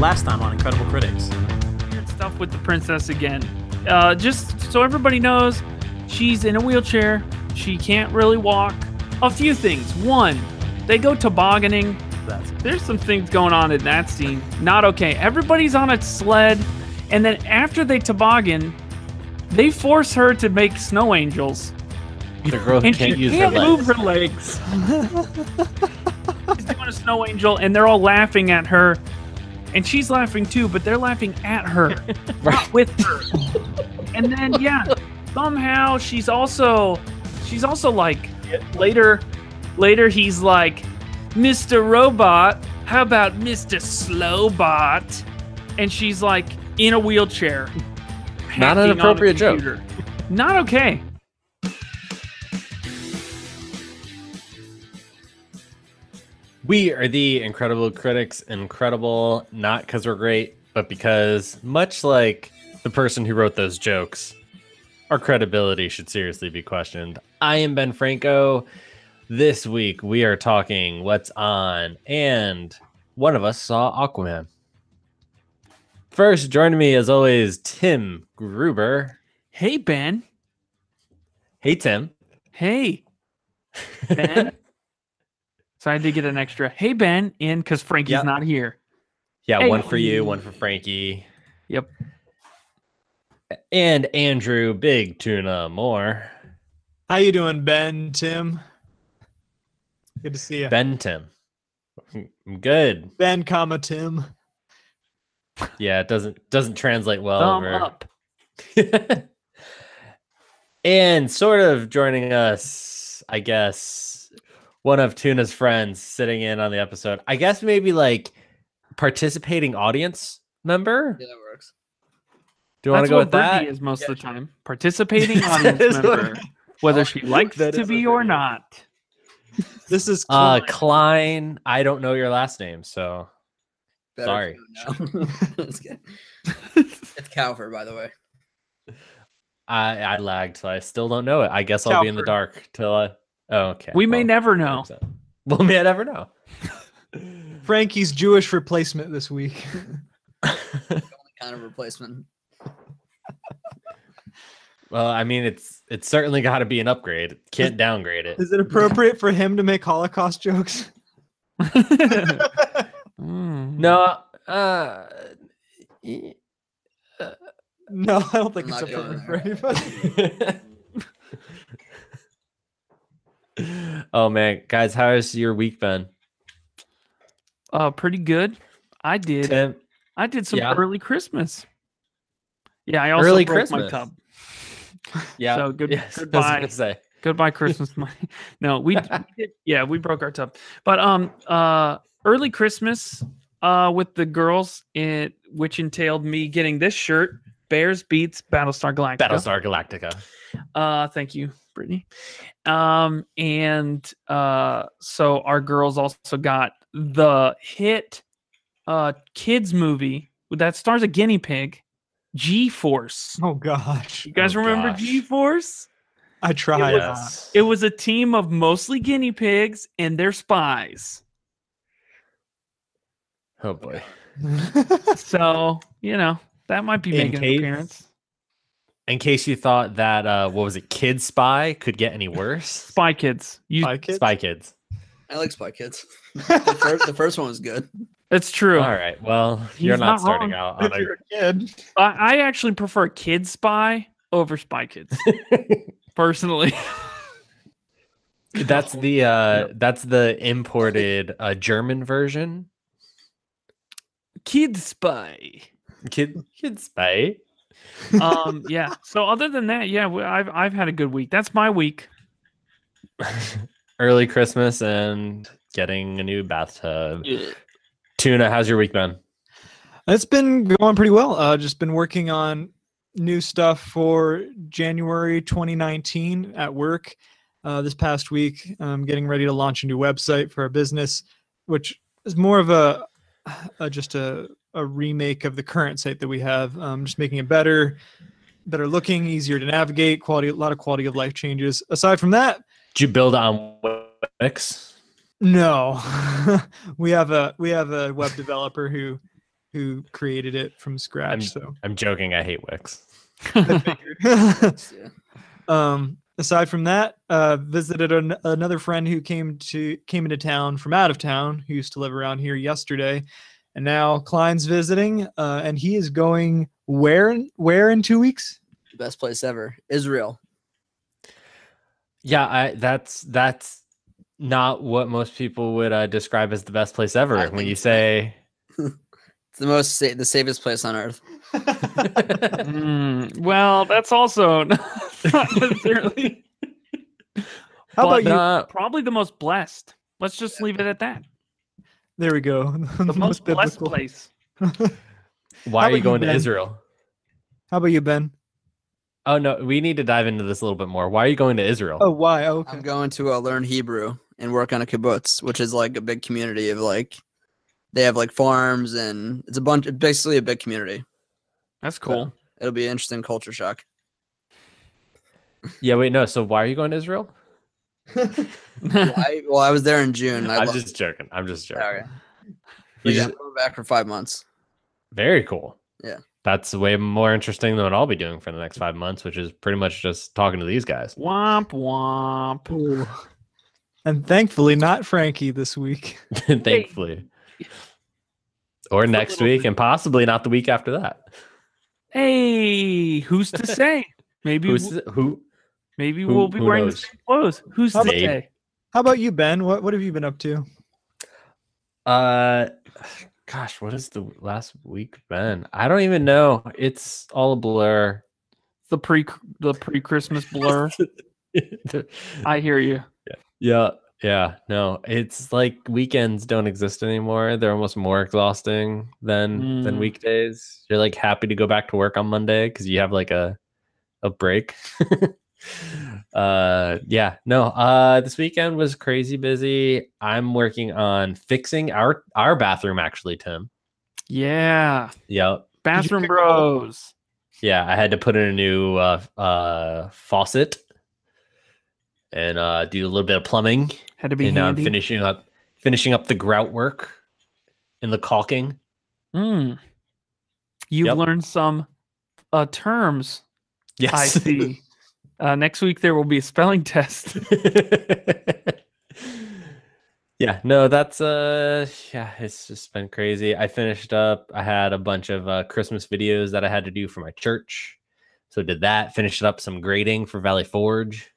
last time on Incredible Critics. weird stuff with the princess again. Uh, just so everybody knows, she's in a wheelchair. She can't really walk. A few things. One, they go tobogganing. That's There's some things going on in that scene. Not okay. Everybody's on a sled, and then after they toboggan, they force her to make snow angels, The girl and can't she use can't her move her legs. she's doing a snow angel, and they're all laughing at her, and she's laughing too, but they're laughing at her. Right. with her. and then yeah, somehow she's also she's also like later later he's like Mr. Robot, how about Mr. Slowbot? And she's like in a wheelchair. Not an appropriate joke. Not okay. We are the Incredible Critics. Incredible, not because we're great, but because, much like the person who wrote those jokes, our credibility should seriously be questioned. I am Ben Franco. This week we are talking what's on, and one of us saw Aquaman. First, joining me as always, Tim Gruber. Hey Ben. Hey, Tim. Hey. Ben. So I had to get an extra hey Ben in because Frankie's Yep. not here. Yeah, Hey. one for you, one for Frankie. Yep. And Andrew Big Tuna Moore. How you doing, Ben? Tim? Good to see you. Ben, Ben Tim. I'm good. Ben, comma Tim. Yeah, it doesn't doesn't translate well Thumb over. up. and sort of joining us, I guess, one of Tuna's friends sitting in on the episode. I guess maybe like participating audience member. Yeah, that works. Do you want to go what with that? Brittany is most Yeah, of the time. Participating audience That is what- member, whether she likes that to be what or not. This is Uh, Klein. Klein. I don't know your last name, so Better Sorry. if you know. Just kidding. it's Calfer, by the way. I I lagged, so I still don't know it. I guess I'll be in the dark till I. Oh, okay. We may well, never know. works out. We may never know. Frankie's Jewish replacement this week. The only kind of replacement. well, I mean, it's it's certainly got to be an upgrade. Can't downgrade it. Is it appropriate for him to make Holocaust jokes? No. Uh, No, I don't think I'm it's appropriate for anybody. Oh man, guys, how has your week been? Uh, pretty good. I did. Tim, I did some Yeah. early Christmas. Yeah, I also Early broke Christmas. my tub. yeah. So good- yes, goodbye. Goodbye Christmas money. No, we, we did, yeah, we broke our tub. But um uh early Christmas uh with the girls it which entailed me getting this shirt, Bears beets Battlestar Galactica. Battlestar Galactica. Uh thank you, Brittany. Um and uh so our girls also got the hit uh kids movie that stars a guinea pig, G Force. Oh gosh, You guys Oh, remember. G Force? I tried. Yes. It was a team of mostly guinea pigs and their spies. Oh boy. So, you know, that might be In making case- an appearance. In case you thought that uh what was it, Kid Spy could get any worse? Spy Kids. You, Spy Kids? Spy Kids. I like Spy Kids. the, first, the first one was good. it's true. All right. Well, you're not, not starting out If on you're a kid, I, I actually prefer Kid Spy over Spy Kids, personally. That's the uh that's the imported uh German version. Kid Spy. Kid Kid Spy. Um, yeah. So other than that, yeah, I've I've had a good week. That's my week. Early Christmas and getting a new bathtub. Tuna, how's your week been? it's been going pretty well. Uh, just been working on new stuff for January 2019 at work. Uh, this past week, I'm getting ready to launch a new website for our business, which is more of a, a just a, a remake of the current site that we have. Um, just making it better, better looking, easier to navigate, quality, a lot of quality of life changes. Aside from that, Did you build on Wix? no, we have a we have a web developer who who created it from scratch. I'm- so I'm joking. I hate Wix. I figured. Yeah. um, aside from that, uh, visited an- another friend who came to came into town from out of town, who used to live around here yesterday, and now Klein's visiting, uh, and he is going where in- where in two weeks? The best place ever. Israel. Yeah, I that's that's not what most people would uh, describe as the best place ever. I when you so. say It's the most sa- the safest place on earth. Mm, well, that's also not necessarily. How But about you? uh, Probably the most blessed. Let's just leave it at that. There we go. The most blessed biblical. place. why are about you you, going to Israel? How about you, Ben? Oh no, we need to dive into this a little bit more. Why are you going to Israel? Oh, why? Oh, okay. I'm going to uh, learn Hebrew and work on a kibbutz, which is like a big community of like they have like farms and it's a bunch basically a big community. That's cool. It'll be an interesting culture shock. Yeah, wait, no. So why are you going to Israel? Well, I, well, I was there in June. I I'm loved just joking. I'm just joking. Okay. You But yeah, just- I'm back for five months. very cool. Yeah. That's way more interesting than what I'll be doing for the next five months, which is pretty much just talking to these guys. womp womp. Ooh. And thankfully, not Frankie this week. Thankfully. Or Just next week bit. and possibly not the week after that. Hey, who's to say? Maybe Who's w- who maybe who- we'll be wearing knows? the same clothes. Who's How to about- say? How about you, Ben? What what have you been up to? Uh, gosh, what has the last week been? I don't even know. It's all a blur. The pre the pre Christmas blur. I hear you. yeah, yeah. No, it's like weekends don't exist anymore. They're almost more exhausting than than Mm. weekdays. You're like happy to go back to work on Monday because you have like a a break. uh yeah no uh this weekend was crazy busy i'm working on fixing our our bathroom actually tim Yeah. yep Bathroom bros. Yeah, I had to put in a new uh, uh, faucet and uh, do a little bit of plumbing, Had to be and now I'm finishing up finishing up the grout work and the caulking. Mm. You've Yep. learned some uh, terms. Yes, I see. Uh, next week there will be a spelling test. yeah, no, that's uh, yeah, it's just been crazy. I finished up. I had a bunch of uh, Christmas videos that I had to do for my church, so did that. Finished up some grading for Valley Forge,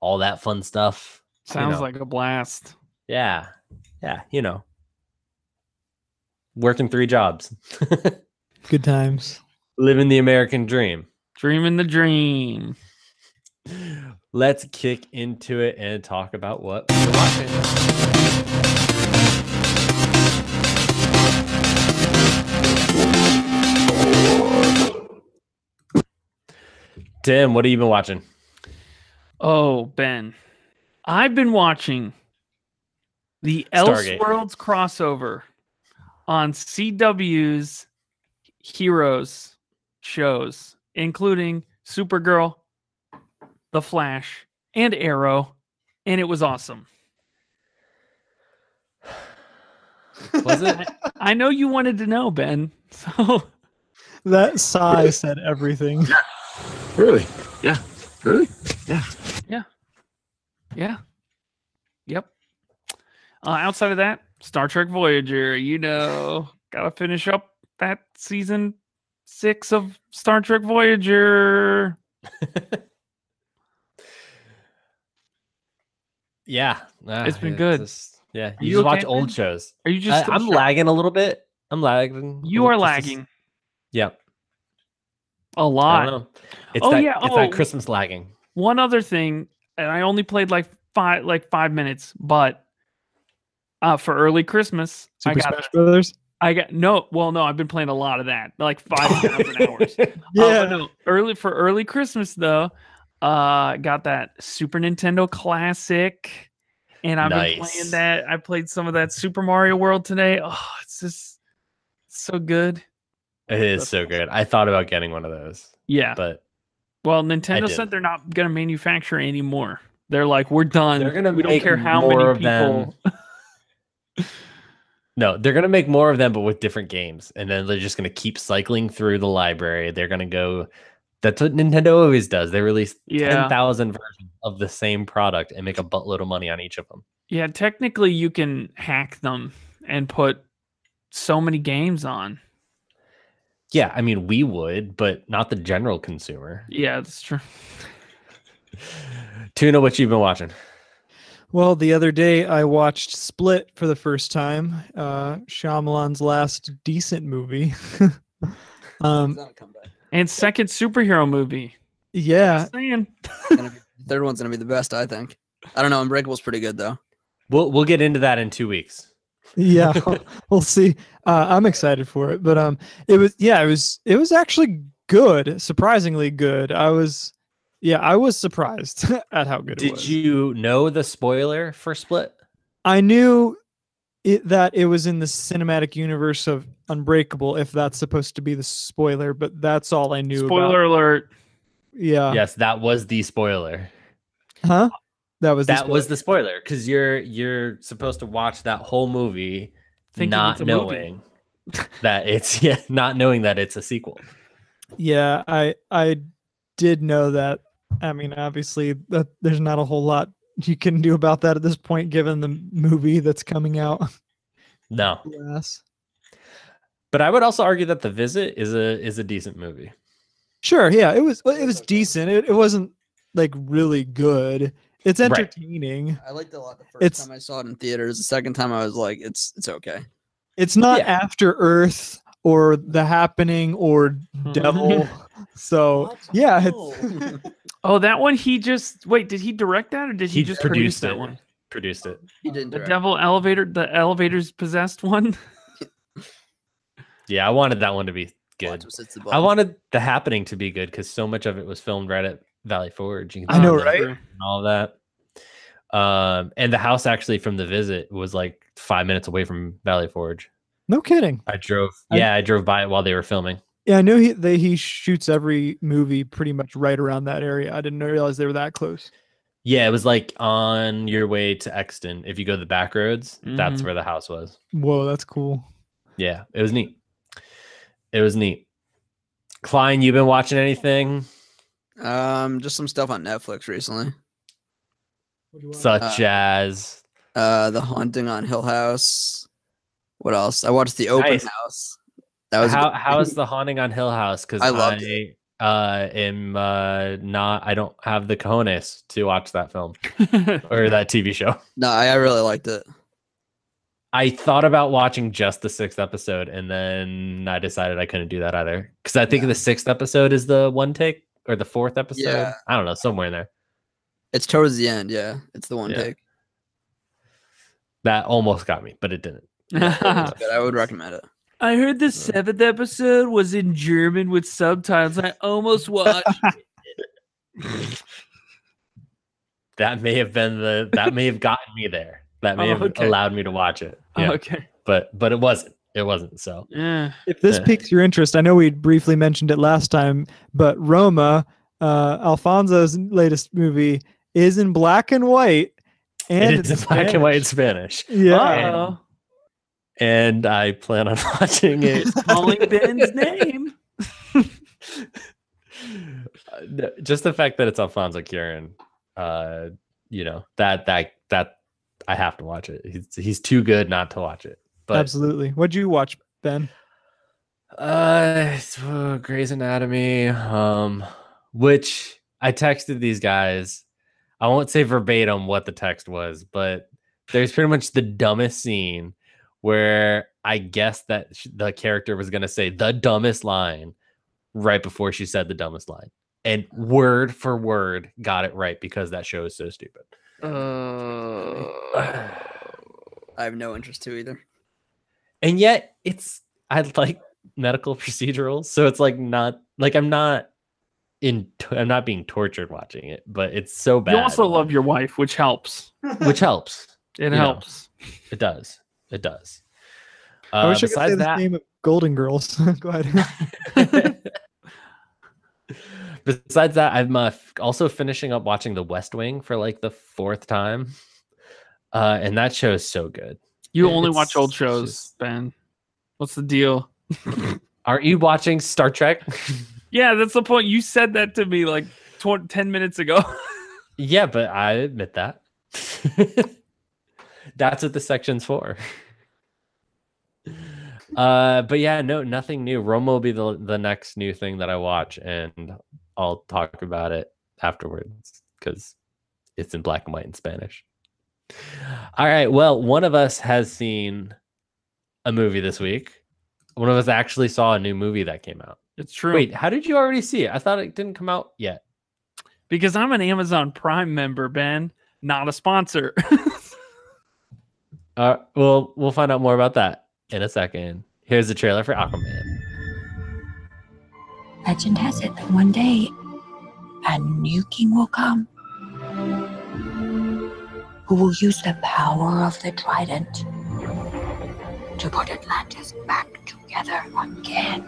all that fun stuff. you Sounds know. like a blast. Yeah. Yeah. You know, working three jobs, Good times. living the American dream. Dreaming the dream. Let's kick into it and talk about what we're watching. Tim, what have you been watching? Oh, Ben. I've been watching the Stargate. Elseworlds crossover on CW's Heroes shows, including Supergirl, The Flash, and Arrow, and it was awesome. Was it? I know you wanted to know, Ben. So That sigh said everything. Really? Yeah. Really? Yeah. Yeah. Yeah. Yep. Uh, outside of that, Star Trek Voyager, you know, gotta finish up that season six of Star Trek Voyager. yeah. ah, It's been yeah, good. just- yeah. You, you just watch okay, old shows. Are you just? I, still I'm shocked? lagging a little bit. I'm lagging. You are just a s- lagging Yep. a I lot. don't know. It's Oh, that, yeah, It's oh. that Christmas lagging. One other thing, and I only played like five, like five minutes, but uh, for early Christmas, I got, Smash Brothers. I got no. Well, no, I've been playing a lot of that, like five thousand hours. Uh, Yeah. but no, early for early Christmas though, uh, got that Super Nintendo Classic, and I've been playing that. I played some of that Super Mario World today. Oh, it's just so good. It is That's so awesome. good. I thought about getting one of those, Yeah. but Well, Nintendo said they're not gonna manufacture anymore. They're like, we're done. They're gonna we don't care how more many of them. people. No, they're gonna make more of them, but with different games, and then they're just gonna keep cycling through the library. They're gonna go. That's what Nintendo always does. They release Yeah. ten thousand versions of the same product and make a buttload of money on each of them. Yeah, technically you can hack them and put so many games on. Yeah, I mean we would, but not the general consumer. Yeah, that's true. Tuna, what you've been watching? Well, the other day I watched Split for the first time. Uh, Shyamalan's last decent movie. um, It's not a comeback. And second superhero movie. yeah, saying. Third one's gonna be the best, I think. I don't know. Unbreakable's pretty good though. We'll we'll get into that in two weeks. yeah, we'll see. Uh, I'm excited for it, but um, it was yeah, it was it was actually good, surprisingly good. I was, yeah, I was surprised at how good it Did you know the spoiler for Split? I knew it, that it was in the cinematic universe of Unbreakable, if that's supposed to be the spoiler, but that's all I knew. Spoiler About. alert. Yeah. yes, that was the spoiler. Huh? That was the that was spoiler. the spoiler because you're you're supposed to watch that whole movie Thinking not it's a movie. knowing that it's yeah not knowing that it's a sequel Yeah, I I did know that. I mean, obviously, that there's not a whole lot you can do about that at this point, given the movie that's coming out. no yes. but i would also argue that the visit is a is a decent movie Sure. Yeah, it was. It was decent. It, it wasn't like really good. It's Right. entertaining. I liked it a lot the first It's- time I saw it in theaters. The second time I was like, it's it's okay. It's not Yeah. After Earth or The Happening or hmm. Devil. so yeah, it's Oh, that one he just wait, did he direct that or did he, he just produce produced that one? produced it he didn't. The devil elevator the elevators possessed one? yeah i wanted that one to be good Watch what sits the i wanted the happening to be good because so much of it was filmed right at valley forge you can I know, right? and all that um and the house actually from the visit was like five minutes away from valley forge no kidding. i drove I- yeah i drove by it while they were filming Yeah, I know he they, he shoots every movie pretty much right around that area. I didn't realize they were that close. Yeah, it was like on your way to Exton. If you go the back roads, that's Mhm. where the house was. Whoa, that's cool. Yeah, it was neat. It was neat. Klein, you been watching anything Um, just some stuff on Netflix recently. such Uh, as Uh, The Haunting on Hill House. What else? I watched The Open Nice. House. That was how how is the haunting on Hill House? Because I I, loved uh am uh not I don't have the cojones to watch that film or that TV show. No, I, I really liked it. I thought about watching just the sixth episode and then I decided I couldn't do that either. Because I think Yeah. the sixth episode is the one take or the fourth episode. Yeah. I don't know, somewhere in there. It's towards the end. Yeah, it's the one Yeah. take. That almost got me, but it didn't. Good. I would recommend it. I heard the seventh episode was in German with subtitles. I almost watched. That may have been the that may have gotten me there. That may Oh, have okay. allowed me to watch it. Yeah. Okay. But but it wasn't. It wasn't. So Yeah. If this Yeah. piques your interest, I know we briefly mentioned it last time, but Roma, uh, Alfonso's latest movie, is in black and white. And it is it's in black and white Spanish. Spanish. Yeah. Uh-oh. And I plan on watching it. Calling Ben's name. Just the fact that it's Alfonso Cuarón, uh, you know, that that that I have to watch it. He's he's too good not to watch it. But Absolutely. What'd you watch, Ben? Uh, it's, uh, Grey's Anatomy, um, which I texted these guys. I won't say verbatim what the text was, but there's pretty much the dumbest scene where I guessed that the character was gonna say the dumbest line right before she said the dumbest line, and word for word got it right because that show is so stupid. Uh, I have no interest to either. and yet it's I like medical procedurals, so it's like not like I'm not in I'm not being tortured watching it, but it's so bad. you also love your wife, which helps. which helps. It You know. helps. It does. It does. I Uh, wish I could say besides the name of Golden Girls. Go ahead. besides that, I'm uh, also finishing up watching The West Wing for like the fourth time, uh, and that show is so good. You only watch old shows, just- Ben. What's the deal? Aren't you watching Star Trek? Yeah, that's the point. You said that to me like tw- 10 minutes ago. yeah, but I admit that. That's what the section's for. Uh, but yeah, no, nothing new. Roma will be the the next new thing that I watch, and I'll talk about it afterwards because it's in black and white in Spanish. All right. Well, one of us has seen a movie this week. One of us actually saw a new movie that came out. it's true. Wait, how did you already see it? I thought it didn't come out yet. Because I'm an Amazon Prime member, Ben, not a sponsor. Uh, well, we'll find out more about that in a second. Here's the trailer for Aquaman. Legend has it that one day a new king will come who will use the power of the trident to put Atlantis back together again.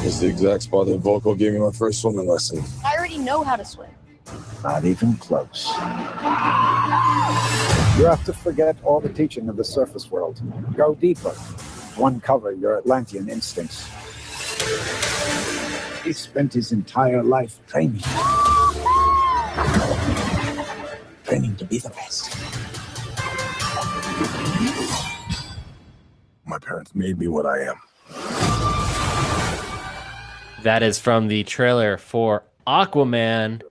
This is the exact spot that Vulko gave me my first swimming lesson. I already know how to swim. Not even close. You have to forget all the teaching of the surface world. Go deeper uncover your Atlantean instincts. He spent his entire life training. Training to be the best. My parents made me what I am. That is from the trailer for Aquaman.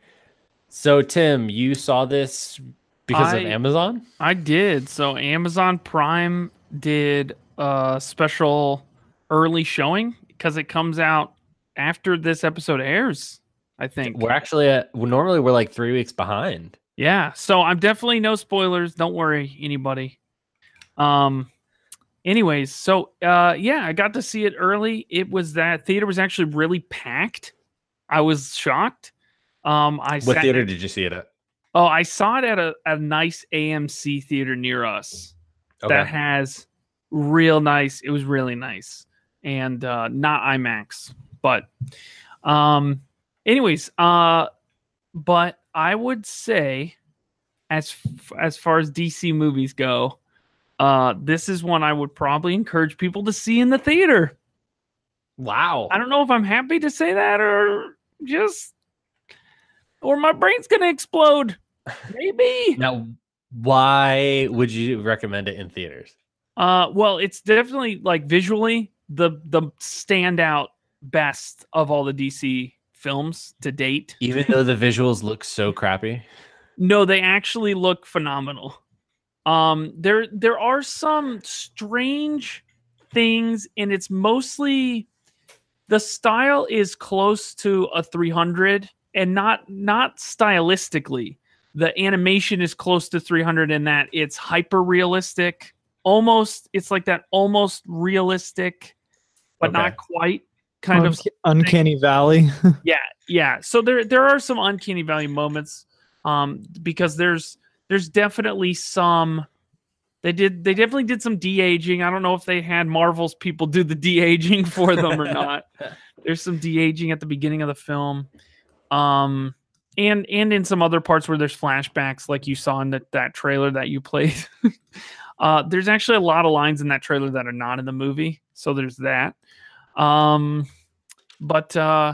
So, Tim, you saw this because of Amazon? I did. So Amazon Prime did a special early showing because it comes out after this episode airs. I think. We're actually at, well, normally we're like three weeks behind. Yeah. So I'm definitely no spoilers. Don't worry, anybody. Um. Anyways, so uh, yeah, I got to see it early. It was that theater was actually really packed. I was shocked. Um, I What theater did you see it at? Oh, I saw it at a, a nice AMC theater near us that has real nice. It was really nice and uh, not IMAX, but um, anyways, uh, but I would say as f- as far as DC movies go, uh, this is one I would probably encourage people to see in the theater. Wow. I don't know if I'm happy to say that or just or my brain's gonna explode. Maybe. Now, why would you recommend it in theaters? Uh, well, it's definitely like visually the the standout best of all the DC films to date. Even though the visuals look so crappy? No, they actually look phenomenal. Um, there there are some strange things, and it's mostly the style is close to a 300, and not not stylistically. The animation is close to 300 in that it's hyper realistic, almost. It's like that almost realistic, but Okay. not quite. Kind of Unca- uncanny valley. Yeah, yeah so there there are some uncanny valley moments um because there's there's definitely some they did they definitely did some de-aging i don't know if they had marvel's people do the de-aging for them or not there's some de-aging at the beginning of the film um and and in some other parts where there's flashbacks like you saw in that that trailer that you played uh there's actually a lot of lines in that trailer that are not in the movie so there's that um but uh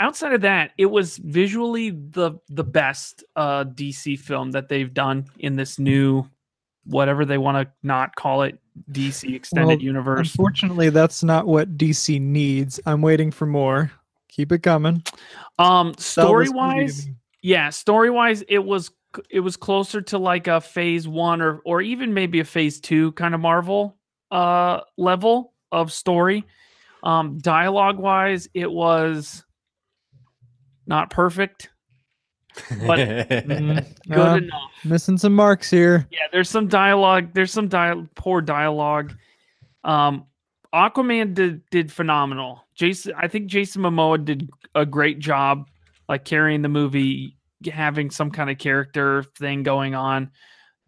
outside of that, it was visually the the best uh DC film that they've done in this new whatever they want to not call it DC extended Well, universe. Unfortunately, that's not what DC needs. I'm waiting for more. Keep it coming. Um story this movie to wise, yeah, story wise it was it was closer to like a phase 1 or or even maybe a phase 2 kind of Marvel uh level of story. Um dialogue wise it was not perfect, But- Mm, good uh, enough. missing some marks here. Yeah, there's some dialogue. There's some dia- poor dialogue. Um, Aquaman did did phenomenal. Jason, I think Jason Momoa did a great job, like carrying the movie, having some kind of character thing going on,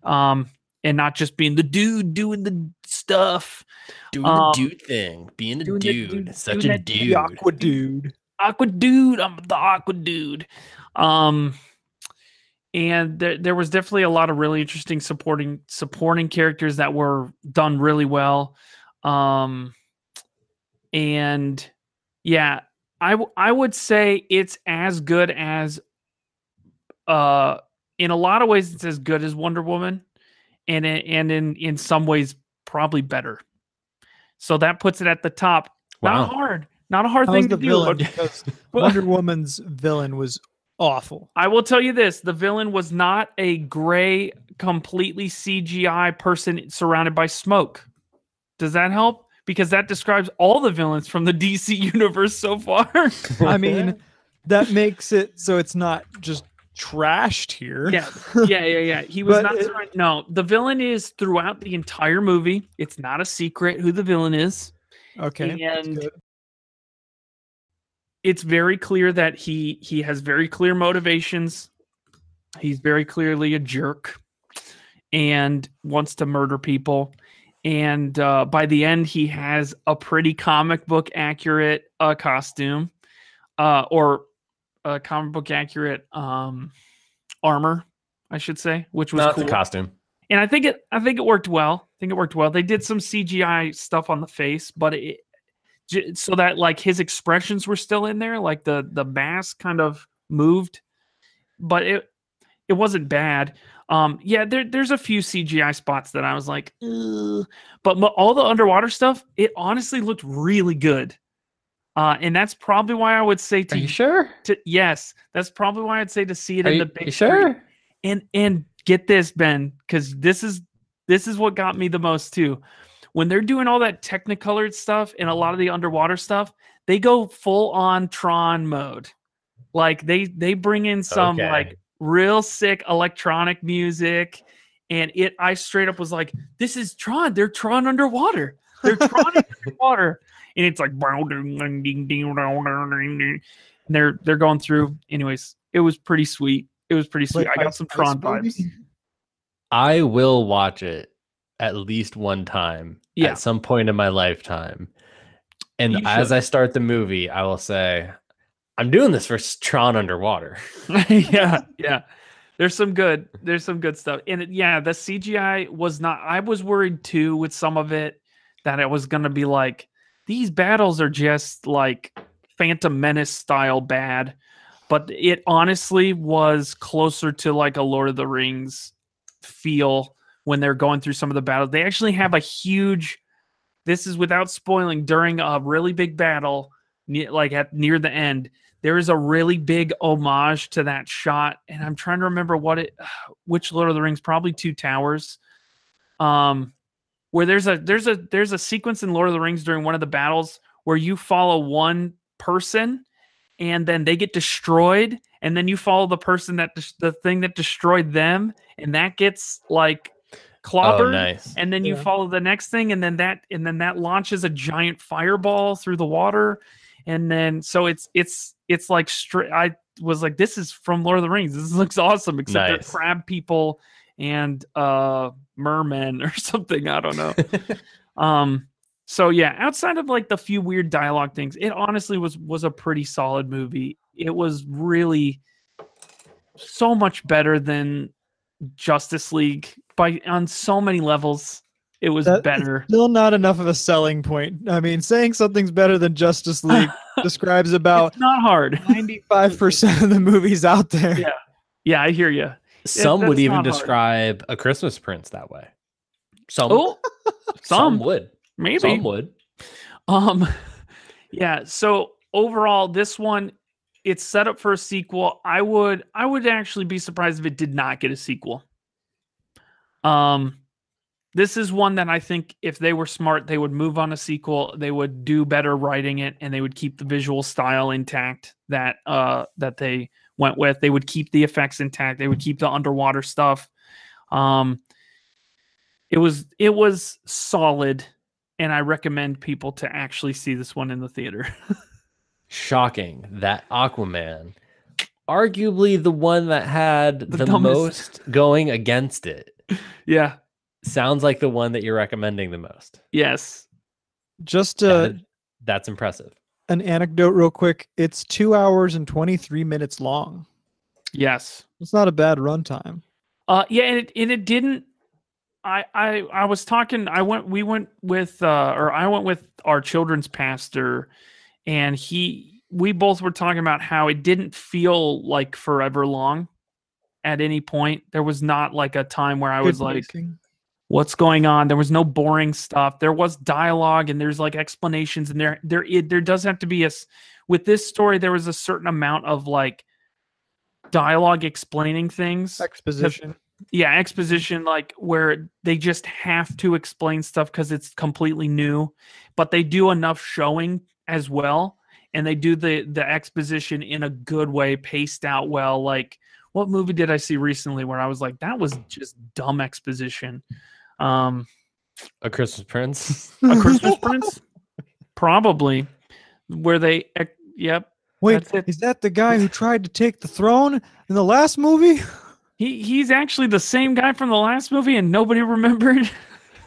um, and not just being the dude doing the stuff. Doing Um, the dude thing, being a dude, dude- such a dude. Aqua Dude. Aqua dude, I'm the Aqua dude. Um, and there, there was definitely a lot of really interesting supporting supporting characters that were done really well um and yeah i w- i would say it's as good as uh in a lot of ways it's as good as wonder woman and in, and in in some ways probably better so that puts it at the top Wow. not hard not a hard How's thing the to do villain? Because Wonder Woman's villain was awful. I will tell you this: the villain was not a gray, completely CGI person surrounded by smoke. Does that help? Because that describes all the villains from the DC universe so far. I mean, that makes it so it's not just trashed here. yeah, yeah, yeah, yeah. He was not. it- surround- no, the villain is throughout the entire movie. It's not a secret who the villain is. Okay. And it's very clear that he he has very clear motivations. He's very clearly a jerk and wants to murder people. And uh, by the end, he has a pretty comic book accurate uh, costume, uh, or a comic book accurate um, armor, I should say, which was Not cool the costume. and I think it I think it worked well. I think it worked well. They did some CGI stuff on the face, but it j- so that like his expressions were still in there, like the the mask kind of moved, but it it wasn't bad. Um, yeah, there there's a few CGI spots that I was like, "Ugh," but mo- all the underwater stuff, it honestly looked really good. Uh, and that's probably why I would say Are to, you sure? to yes, that's probably why I'd say to see it Are in you, the big you screen sure? and and get this ben because this is this is what got me the most too when they're doing all that technicolored stuff and a lot of the underwater stuff they go full on tron mode like they they bring in some Okay. like real sick electronic music and it i straight up was like this is tron they're tron underwater they're tron underwater and it's like and they're they're going through anyways it was pretty sweet it was pretty sweet Like i got Ice- some tron movie? vibes I will watch it at least one time Yeah. at some point in my lifetime. And as. I start the movie, I will say, I'm doing this for Tron Underwater. yeah, yeah. There's some good. There's some good stuff. And it, yeah, the CGI was not. I was worried too with some of it that it was to be like these battles are just like Phantom Menace style bad, but it honestly was closer to like a Lord of the Rings feel when they're going through some of the battles. They actually have a huge. This is without spoiling. During a really big battle, like at near the end, there is a really big homage to that shot and i'm trying to remember what it which lord of the rings probably two towers um where there's a there's a there's a sequence in lord of the rings during one of the battles where you follow one person and then they get destroyed and then you follow the person that des- the thing that destroyed them and that gets like clobbered Oh, nice. and then you Yeah. follow the next thing and then that and then that launches a giant fireball through the water and then so it's it's it's like straight i was like this is from lord of the rings. This looks awesome except Nice. they're crab people and uh mermen or something i don't know. Um so yeah outside of like the few weird dialogue things it honestly was was a pretty solid movie. It was really so much better than justice league by on so many levels. It was better. Still not enough of a selling point. I mean, saying something's better than Justice League describes about it's not hard 95% of the movies out there. Yeah. yeah i hear you Some would even not hard. describe a Christmas Prince that way. Some, oh some some would. maybe Some would. Um, yeah. So overall, this one it's set up for a sequel. I would I would actually be surprised if it did not get a sequel. Um, this is one that I think if they were smart, they would move on a sequel. They would do better writing it, and they would keep the visual style intact that uh that they went with. They would keep the effects intact. They would keep the underwater stuff. Um, it was it was solid and I recommend people to actually see this one in the theater. Shocking that Aquaman, arguably the one that had The the, most going against it, yeah. Sounds like the one that you're recommending the most. Yes. Just uh, That- that's impressive. an anecdote, real quick. It's two hours and 23 minutes long. Yes. It's not a bad runtime. Uh, yeah, and it, and it didn't. I, I I was talking. I went. We went with, uh, or I went with our children's pastor, and he. We both were talking about how it didn't feel like forever long. At any point, there was not like a time where I was Good like, pacing. "What's going on?" There was no boring stuff. There was dialogue, and there's like explanations, and there there it, there does have to be a With this story, there was a certain amount of like dialogue explaining things exposition. yeah exposition like where they just have to explain stuff because it's completely new but they do enough showing as well and they do the the exposition in a good way paced out well like what movie did i see recently where i was like that was just dumb exposition um A Christmas Prince. a christmas prince probably where they ec- yep Wait, is that the guy who tried to take the throne in the last movie? he he's actually the same guy from the last movie and nobody remembered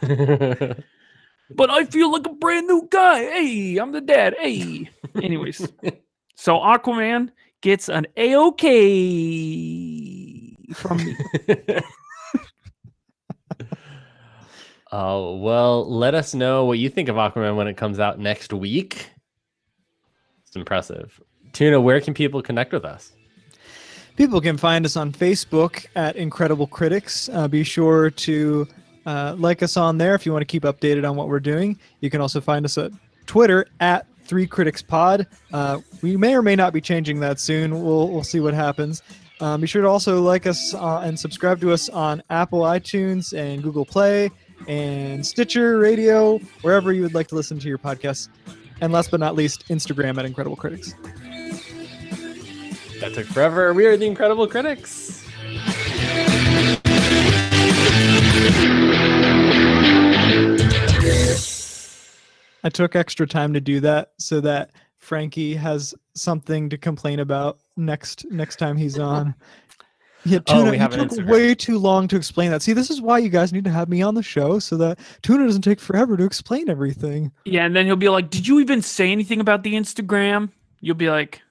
but I feel like a brand new guy. Hey, I'm the dad. Hey. Anyways, so Aquaman gets an A OK from me. Oh, well, let us know what you think of Aquaman when it comes out next week. It's impressive. Tuna, where can people connect with us? People can find us on Facebook at Incredible Critics. Uh, be sure to uh, like us on there if you want to keep updated on what we're doing. You can also find us at Twitter at Three Critics Pod. Uh, we may or may not be changing that soon. We'll we'll see what happens. Um, be sure to also like us uh, and subscribe to us on Apple iTunes and Google Play and Stitcher Radio, wherever you would like to listen to your podcast. And last but not least, Instagram at Incredible Critics. That took forever. We are the Incredible Critics. I took extra time to do that so that Frankie has something to complain about next next time he's on. Yeah, Oh, Tuna, we have you an took Instagram. way too long to explain that. See, this is why you guys need to have me on the show so that Tuna doesn't take forever to explain everything. Yeah, and then he'll be like, Did you even say anything about the Instagram? You'll be like,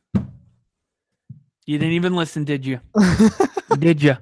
You didn't even listen, did you? did you?